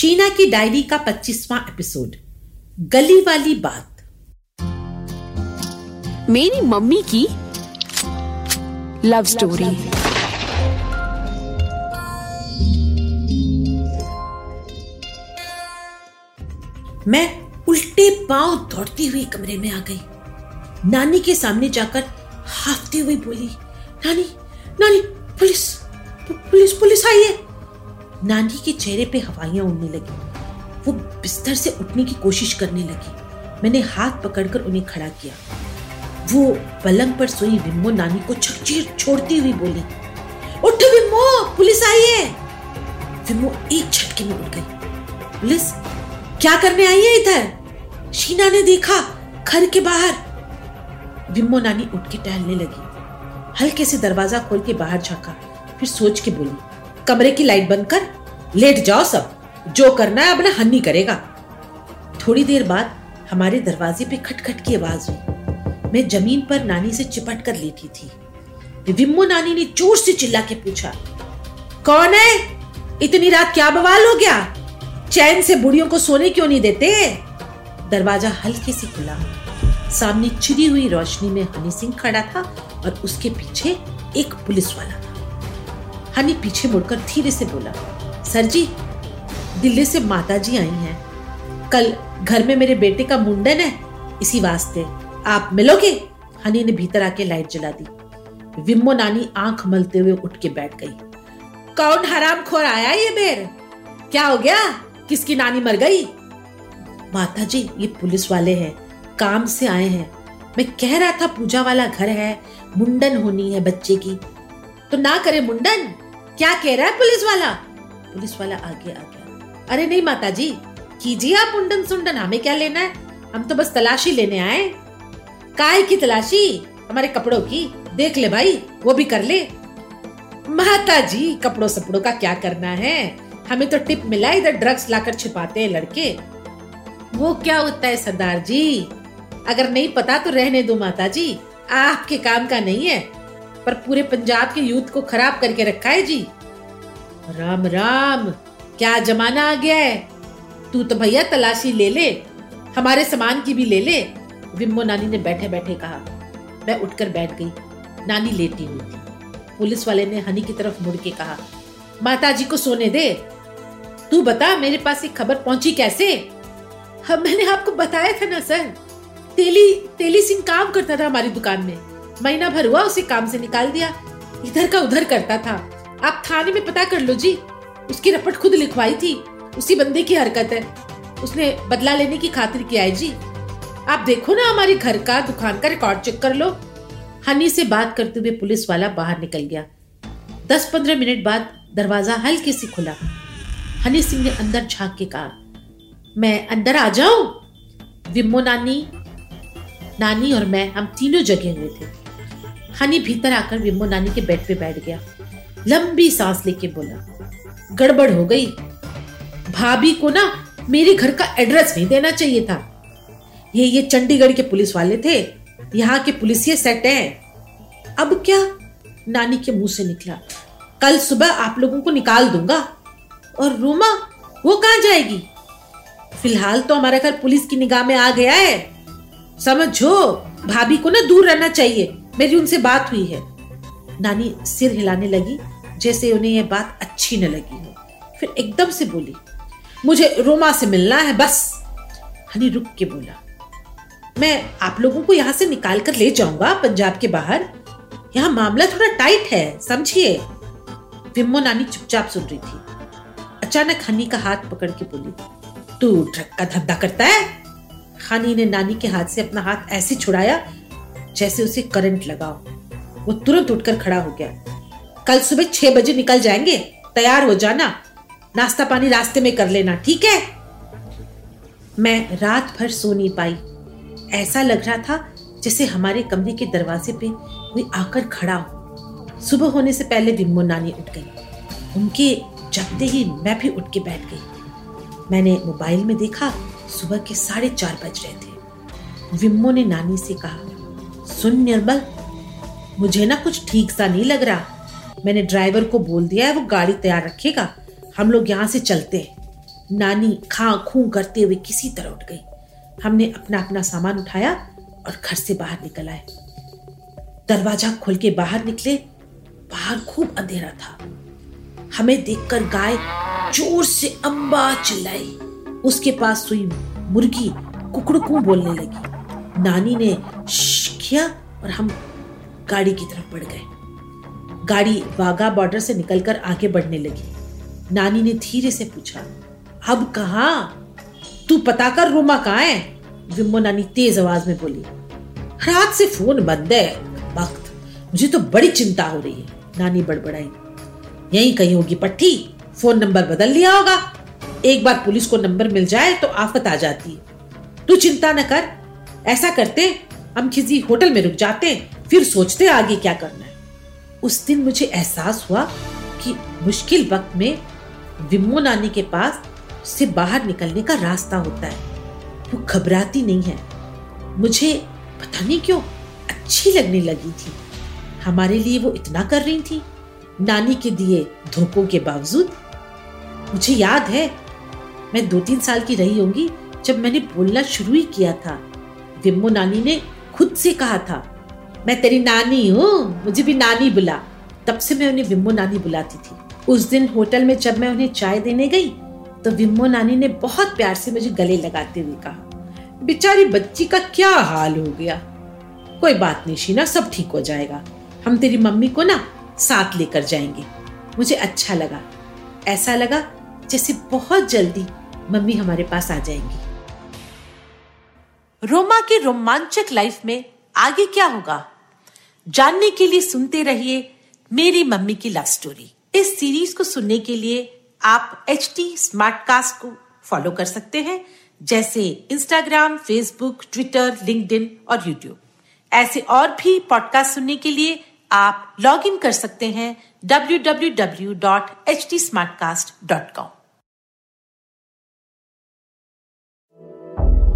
शीना की डायरी का पच्चीसवां एपिसोड। गली वाली बात। मेरी मम्मी की लव स्टोरी। मैं उल्टे पाँव दौड़ती हुई कमरे में आ गई। नानी के सामने जाकर हाफते हुए बोली नानी नानी नानी के चेहरे पे हवाइयाँ उड़ने लगी। वो बिस्तर से उठने की कोशिश करने लगी। मैंने हाथ पकड़कर उन्हें खड़ा किया। वो पलंग पर सोई विम्मो नानी को छकचीर छोड़ती हुई बोली, उठ विम्मो पुलिस आई है! विम्मो एक झटके में उठ गई। पुलिस, क्या करने आई है इधर? शीना ने देखा घर के बाहर! विम्मो नानी उठ के टहलने लगी। हल्के से दरवाज़ा खोल के बाहर झांका। फिर सोच के बोली, कमरे की लाइट बंद कर लेट जाओ सब। जो करना है अपना हन्नी करेगा। थोड़ी देर बाद हमारे दरवाजे पे खटखट की आवाज़ हुई। मैं ज़मीन पर नानी से चिपट कर लेटी थी। विम्मो नानी ने ज़ोर से चिल्ला के पूछा, कौन है? इतनी रात क्या बवाल हो गया? चैन से बुढ़ियों को सोने क्यों नहीं देते? दरवाज़ा हल्के से खुला। सामने छिड़ी हुई रोशनी में हनी सिंह खड़ा था और उसके पीछे एक पुलिस वाला था। हनी पीछे मुड़कर धीरे से बोला सर जी, दिल्ली से माता जी आई हैं। कल घर में मेरे बेटे का मुंडन है, इसी वास्ते आप मिलोगे? हनी ने भीतर आके लाइट जला दी। विम्मो नानी आँख मलते हुए उठ के बैठ गई। कौन हराम खोर आया ये बेर? क्या हो गया? किसकी नानी मर गई? माता जी ये पुलिस वाले हैं, काम से आए हैं। मैं कह रहा था पूजा वाला घर है, मुंडन होनी है बच्चे की। तो ना करे मुंडन। क्या कह रहा है पुलिस वाला? पुलिस वाला आगे आ गया। अरे नहीं माता जी कीजिए आप मुंडन सुंडन, हमें क्या लेना है? हम तो बस तलाशी लेने आए काय की तलाशी? हमारे कपड़ों की। देख ले भाई, वो भी कर ले। माता जी कपड़ों सपड़ों का क्या करना है? हमें तो टिप मिला, इधर ड्रग्स लाकर छिपाते हैं लड़के। वो क्या होता है, सरदार जी? अगर नहीं पता तो रहने दो माता जी आपके काम का नहीं है, पर पूरे पंजाब के यूथ को खराब करके रखा है जी। राम राम। क्या जमाना आ गया है? तू तो भैया तलाशी ले ले। हमारे सामान की भी ले ले। विम्मो नानी ने बैठे बैठे कहा। मैं उठकर बैठ गई। नानी लेटी हुई थी। पुलिस वाले ने हनी की तरफ़ मुड़ के कहा माता जी को सोने दे। तू बता मेरे पास एक खबर पहुँची कैसे? हम हाँ, मैंने आपको बताया था ना सर। तेली तेली सिंह काम करता था हमारी दुकान में। महीना भर हुआ उसे काम से निकाल दिया। इधर का उधर करता था। आप थाने में पता कर लो जी, उसकी रपट खुद लिखवाई थी। उसी बंदे की हरकत है। उसने बदला लेने की खातिर किया है जी। आप देखो ना हमारे घर का दुकान का रिकॉर्ड चेक कर लो। हनी से बात करते हुए पुलिस वाला बाहर निकल गया। दस पंद्रह मिनट बाद दरवाज़ा हल्के से खुला। हनी सिंह ने अंदर झाँक के कहा, मैं अंदर आ जाऊँ? विम्मो नानी नानी और मैं, हम तीनों जगे हुए थे। हनी भीतर आकर विम्मो नानी के बेड पे बैठ गया। लंबी सांस लेके बोला, गड़बड़ हो गई। भाभी को ना मेरे घर का एड्रेस नहीं देना चाहिए था। ये ये चंडीगढ़ के पुलिस वाले थे, यहाँ के पुलिस सेट है। अब क्या? नानी के मुँह से निकला, कल सुबह आप लोगों को निकाल दूँगा। और रूमा, वो कहाँ जाएगी? फ़िलहाल तो हमारा घर पुलिस की निगाह में आ गया है। समझो, भाभी को ना दूर रहना चाहिए। मेरी उनसे बात हुई है। नानी सिर हिलाने लगी, जैसे उन्हें यह बात अच्छी न लगी हो। फिर एकदम से बोली, मुझे रोमा से मिलना है, बस। हनी रुक के बोला, मैं आप लोगों को यहाँ से निकाल कर ले जाऊँगा, पंजाब के बाहर। यहाँ मामला थोड़ा टाइट है, समझिए? विम्मो नानी चुपचाप सुन रही थी। अचानक हनी का हाथ पकड़ के बोली, तू ट्रक का धंधा करता है? हनी ने नानी के हाथ से अपना हाथ ऐसे छुड़ाया, जैसे उसे करंट लगाओ। वो तुरंत उठकर खड़ा हो गया। कल सुबह छह बजे निकल जाएँगे? तैयार हो जाना। नाश्ता पानी रास्ते में कर लेना, ठीक है? मैं रात भर सो नहीं पाई। ऐसा लग रहा था जैसे हमारे कमरे के दरवाजे पे कोई आकर खड़ा हो। सुबह होने से पहले विम्मो नानी उठ गई। उनके जगते ही मैं भी उठ के बैठ गई। मैंने मोबाइल में देखा, सुबह के साढ़े चार बज रहे थे। विम्मो ने नानी से कहा, सुन निर्मल मुझे ना कुछ ठीक सा नहीं लग रहा। मैंने ड्राइवर को बोल दिया है, वो गाड़ी तैयार रखेगा। हम लोग यहाँ से चलते हैं। नानी खां खूं करते हुए किसी तरह उठ गई। हमने अपना अपना सामान उठाया और घर से बाहर निकल आए। दरवाज़ा खोल के बाहर निकले। बाहर खूब अंधेरा था। हमें देखकर गाय ज़ोर से अम्बा चिल्लाई। उसके पास सुई मुर्गी कुकड़कू बोलने लगी। नानी ने किया और हम गाड़ी की तरफ़ बढ़ गए। गाड़ी वाघा बॉर्डर से निकलकर आगे बढ़ने लगी। नानी ने धीरे से पूछा, अब कहा? तू पता कर रोमा कहा है? विम्बो नानी तेज आवाज़ में बोली, रात से फ़ोन बंद है, वक्त। मुझे तो बड़ी चिंता हो रही है। नानी बड़बड़ाई, यही कहीं होगी पट्टी, फ़ोन नंबर बदल लिया होगा। एक बार पुलिस को नंबर मिल जाए तो आफत आ जाती है। तू चिंता न कर, ऐसा करते, हम किसी होटल में रुक जाते फिर सोचते आगे क्या करना है। उस दिन मुझे एहसास हुआ कि मुश्किल वक्त में विमो नानी के पास से बाहर निकलने का रास्ता होता है। वो घबराती नहीं है। मुझे पता नहीं क्यों अच्छी लगने लगी थी। हमारे लिए वो इतना कर रही थी। नानी के दिए धोखों के बावजूद। मुझे याद है, मैं दो तीन साल की रही होंगी जब मैंने बोलना शुरू ही किया था। विम्मो नानी ने खुद से कहा था मैं तेरी नानी हूँ, मुझे भी नानी बुला। तब से मैं उन्हें विम्मो नानी बुलाती थी। उस दिन होटल में जब मैं उन्हें चाय देने गई तो विम्मो नानी ने बहुत प्यार से मुझे गले लगाते हुए कहा, बेचारी बच्ची का क्या हाल हो गया? कोई बात नहीं शीना, सब ठीक हो जाएगा। हम तेरी मम्मी को ना साथ लेकर जाएँगे। मुझे अच्छा लगा। ऐसा लगा जैसे बहुत जल्दी मम्मी हमारे पास आ जाएँगी। रोमा की रोमांचक लाइफ में आगे क्या होगा? जानने के लिए सुनते रहिए मेरी मम्मी की लव स्टोरी इस सीरीज़ को सुनने के लिए आप एच टी स्मार्ट कास्ट को फॉलो कर सकते हैं, जैसे इंस्टाग्राम फेसबुक ट्विटर लिंक्डइन और यूट्यूब ऐसे और भी पॉडकास्ट सुनने के लिए आप लॉग इन कर सकते हैं www.htsmartcast.com